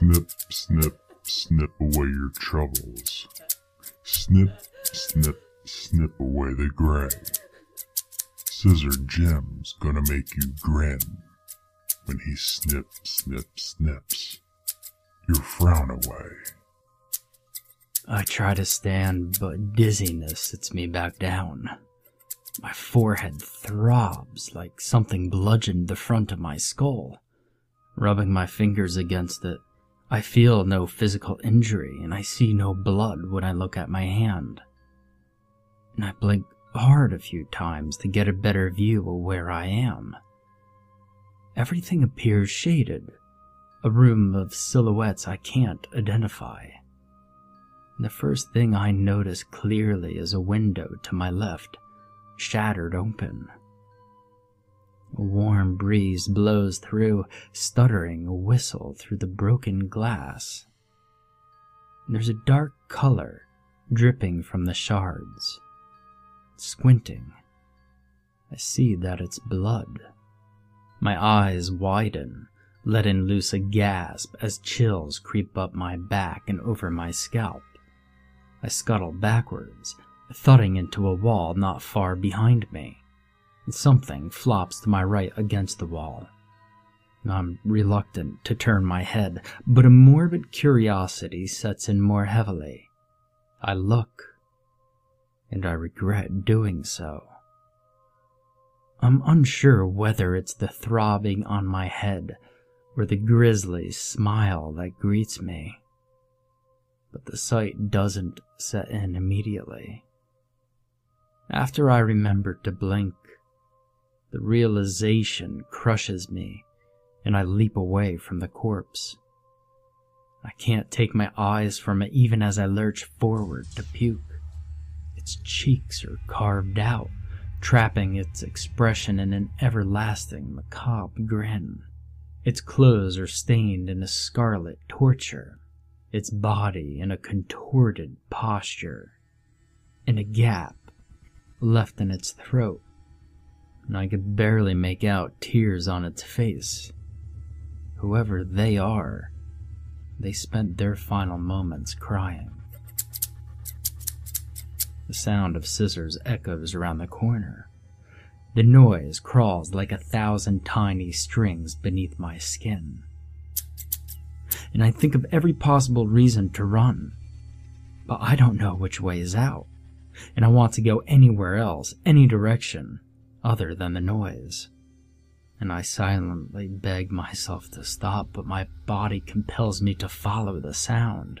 Snip, snip, snip away your troubles. Snip, snip, snip away the gray. Scissor Jim's gonna make you grin when he snip, snip, snips your frown away. I try to stand, but dizziness sits me back down. My forehead throbs like something bludgeoned the front of my skull. Rubbing my fingers against it, I feel no physical injury and I see no blood when I look at my hand. And I blink hard a few times to get a better view of where I am. Everything appears shaded, a room of silhouettes I can't identify. The first thing I notice clearly is a window to my left, shattered open. A warm breeze blows through, stuttering a whistle through the broken glass. There's a dark color dripping from the shards. Squinting, I see that it's blood. My eyes widen, letting loose a gasp as chills creep up my back and over my scalp. I scuttle backwards, thudding into a wall not far behind me. Something flops to my right against the wall. I'm reluctant to turn my head, but a morbid curiosity sets in more heavily. I look, and I regret doing so. I'm unsure whether it's the throbbing on my head or the grisly smile that greets me. But the sight doesn't set in immediately. After I remember to blink, the realization crushes me and I leap away from the corpse. I can't take my eyes from it even as I lurch forward to puke. Its cheeks are carved out, trapping its expression in an everlasting macabre grin. Its clothes are stained in a scarlet torture, its body in a contorted posture, and a gap left in its throat, and I could barely make out tears on its face. Whoever they are, they spent their final moments crying. The sound of scissors echoes around the corner. The noise crawls like a thousand tiny strings beneath my skin. And I think of every possible reason to run. But I don't know which way is out. And I want to go anywhere else, any direction, other than the noise. And I silently beg myself to stop, but my body compels me to follow the sound.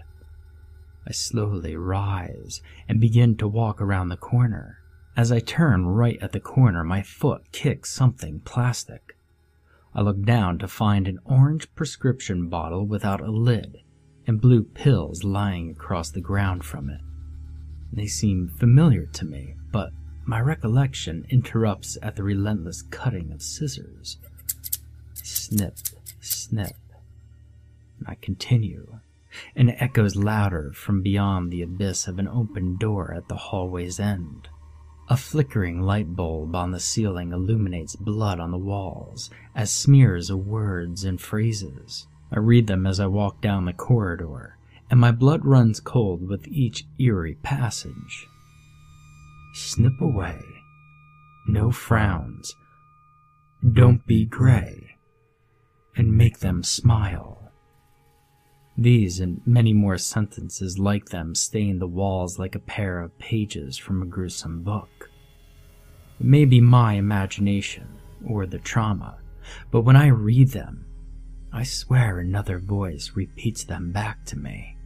I slowly rise and begin to walk around the corner. As I turn right at the corner, my foot kicks something plastic. I look down to find an orange prescription bottle without a lid and blue pills lying across the ground from it. They seem familiar to me, but my recollection interrupts at the relentless cutting of scissors. Snip, snip. I continue, and it echoes louder from beyond the abyss of an open door at the hallway's end. A flickering light bulb on the ceiling illuminates blood on the walls as smears of words and phrases. I read them as I walk down the corridor, and my blood runs cold with each eerie passage. Snip away. No frowns. Don't be gray. And make them smile. These and many more sentences like them stain the walls like a pair of pages from a gruesome book. It may be my imagination or the trauma, but when I read them, I swear another voice repeats them back to me.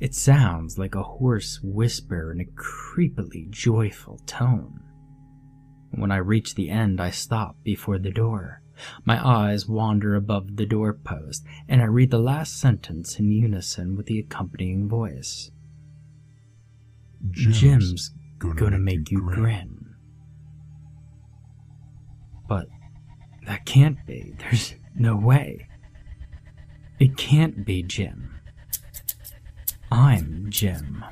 It sounds like a hoarse whisper in a creepily joyful tone. When I reach the end, I stop before the door. My eyes wander above the doorpost, and I read the last sentence in unison with the accompanying voice. Jim's, Jim's gonna, gonna make you grin. But that can't be. There's no way. It can't be Jim. I'm Jim.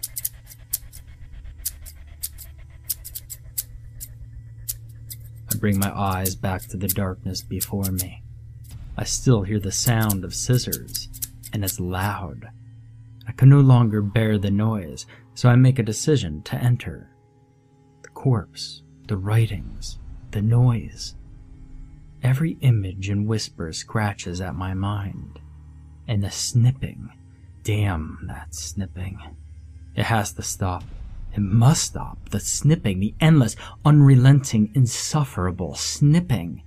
I bring my eyes back to the darkness before me. I still hear the sound of scissors, and it's loud. I can no longer bear the noise, so I make a decision to enter. The corpse, the writings, the noise. Every image and whisper scratches at my mind. And the snipping. Damn that snipping. It has to stop. It must stop. The snipping, the endless, unrelenting, insufferable snipping.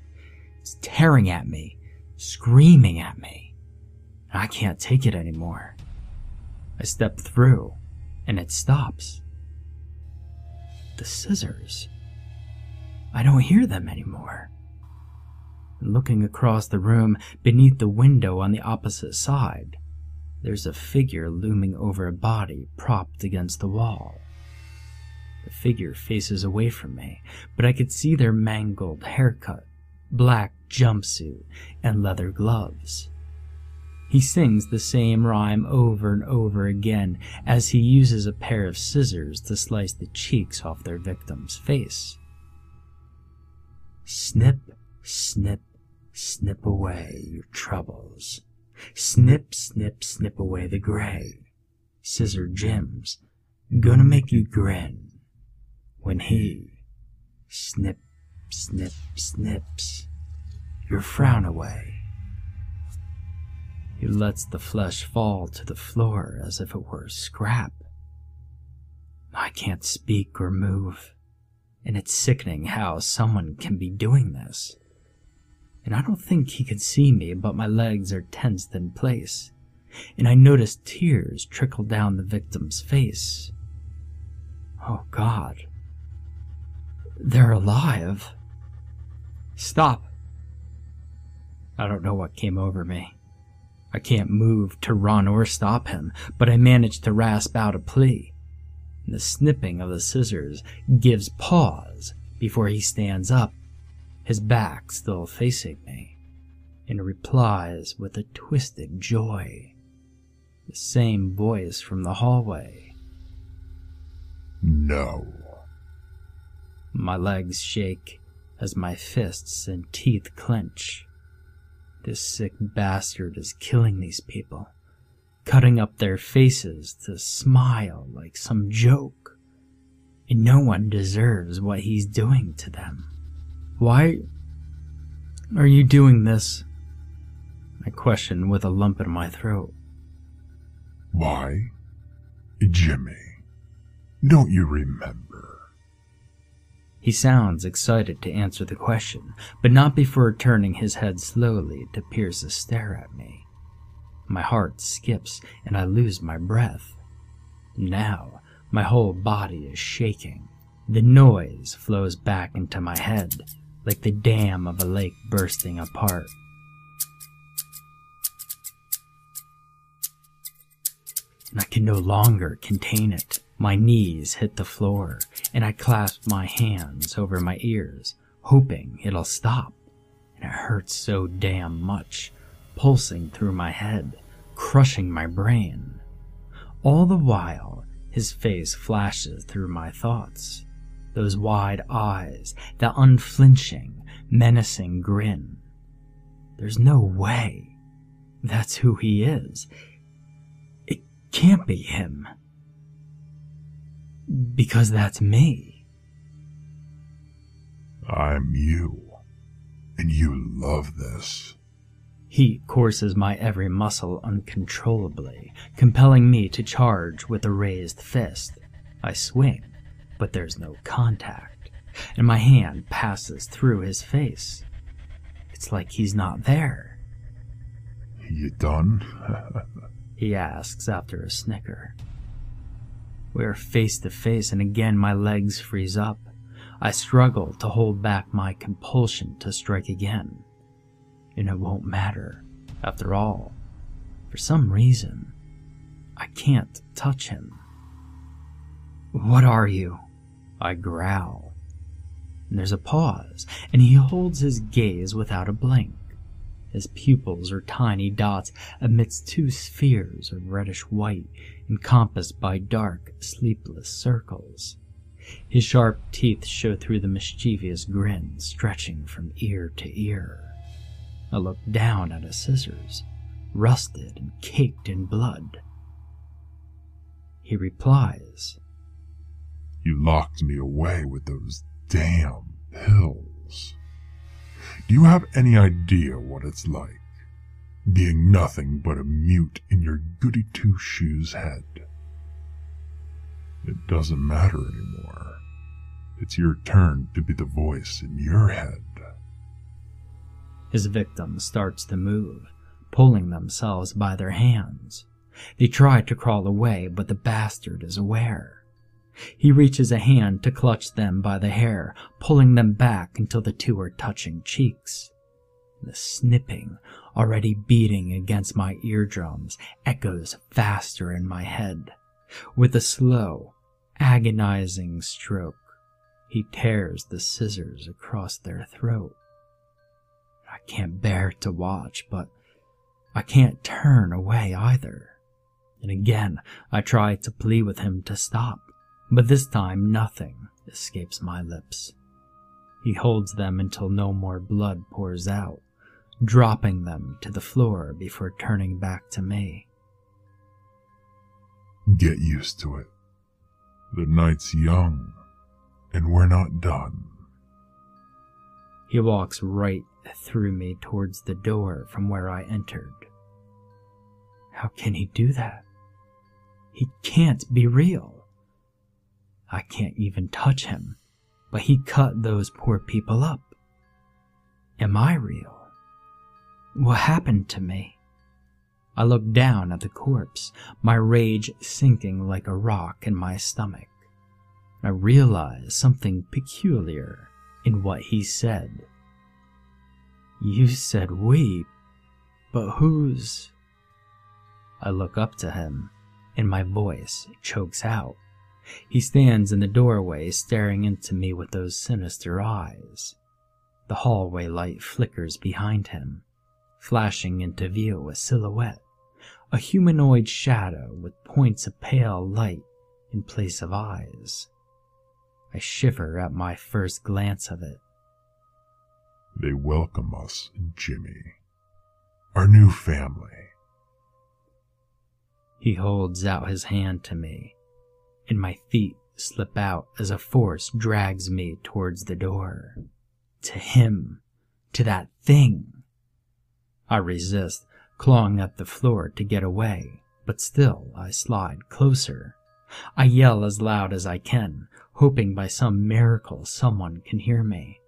It's tearing at me, screaming at me. I can't take it anymore. I step through, and it stops. The scissors. I don't hear them anymore. Looking across the room, beneath the window on the opposite side, there's a figure looming over a body propped against the wall. The figure faces away from me, but I could see their mangled haircut, black jumpsuit, and leather gloves. He sings the same rhyme over and over again as he uses a pair of scissors to slice the cheeks off their victim's face. Snip, snip, snip away your troubles. Snip, snip, snip away the gray. Scissor Jim's gonna make you grin when he snip, snip, snips your frown away. He lets the flesh fall to the floor as if it were scrap. I can't speak or move, and it's sickening how someone can be doing this. And I don't think he can see me, but my legs are tensed in place, and I notice tears trickle down the victim's face. Oh God. They're alive. Stop. I don't know what came over me. I can't move to run or stop him, but I manage to rasp out a plea. And The snipping of the scissors gives pause before he stands up, his back still facing me, and replies with a twisted joy. The same voice from the hallway. No. My legs shake as my fists and teeth clench. This sick bastard is killing these people, cutting up their faces to smile like some joke. And no one deserves what he's doing to them. Why are you doing this? I question with a lump in my throat. Why? Jimmy, don't you remember? He sounds excited to answer the question, but not before turning his head slowly to pierce a stare at me. My heart skips and I lose my breath. Now, my whole body is shaking. The noise flows back into my head, like the dam of a lake bursting apart. And I can no longer contain it. My knees hit the floor, and I clasp my hands over my ears, hoping it'll stop. And it hurts so damn much, pulsing through my head, crushing my brain. All the while, his face flashes through my thoughts. Those wide eyes, that unflinching, menacing grin. There's no way. That's who he is. It can't be him because that's me. I'm you, and you love this. Heat courses my every muscle uncontrollably, compelling me to charge with a raised fist. I swing, but there's no contact, and my hand passes through his face. It's like he's not there. You done? he asks after a snicker. We are face to face, and again my legs freeze up. I struggle to hold back my compulsion to strike again. And it won't matter. After all, for some reason, I can't touch him. What are you? I growl. There's a pause, and he holds his gaze without a blink. His pupils are tiny dots amidst two spheres of reddish white encompassed by dark, sleepless circles. His sharp teeth show through the mischievous grin stretching from ear to ear. I look down at his scissors. rusted and caked in blood. He replies, You locked me away with those damn pills. Do you have any idea what it's like? Being nothing but a mute in your goody two shoes head. It doesn't matter anymore. It's your turn to be the voice in your head. His victim starts to move, pulling themselves by their hands. They try to crawl away, but the bastard is aware. He reaches a hand to clutch them by the hair, pulling them back until the two are touching cheeks. The snipping, already beating against my eardrums, echoes faster in my head. With a slow, agonizing stroke, he tears the scissors across their throat. I can't bear to watch, but I can't turn away either. And again, I try to plead with him to stop, but this time nothing escapes my lips. He holds them until no more blood pours out, dropping them to the floor before turning back to me. Get used to it. The night's young, and we're not done. He walks right through me towards the door from where I entered. How can he do that? He can't be real. I can't even touch him, but he cut those poor people up. Am I real? What happened to me? I look down at the corpse, my rage sinking like a rock in my stomach. I realize something peculiar in what he said. You said we, but whose? I look up to him, and my voice chokes out. He stands in the doorway staring into me with those sinister eyes. The hallway light flickers behind him, flashing into view a silhouette, a humanoid shadow with points of pale light in place of eyes. I shiver at my first glance of it. They welcome us, Jimmy. Our new family. He holds out his hand to me, and my feet slip out as a force drags me towards the door. To him, to that thing. I resist, clawing at the floor to get away, but still I slide closer. I yell as loud as I can, hoping by some miracle someone can hear me.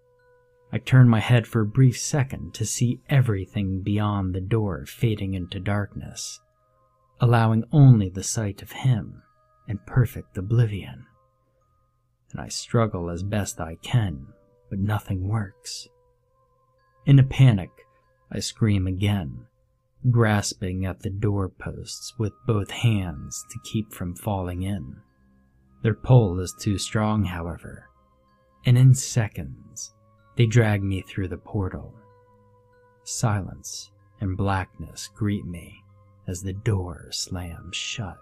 I turn my head for a brief second to see everything beyond the door fading into darkness, allowing only the sight of him in perfect oblivion. And I struggle as best I can, but nothing works. In a panic, I scream again, grasping at the doorposts with both hands to keep from falling in. Their pull is too strong, however, and in seconds, they drag me through the portal. Silence and blackness greet me as the door slams shut.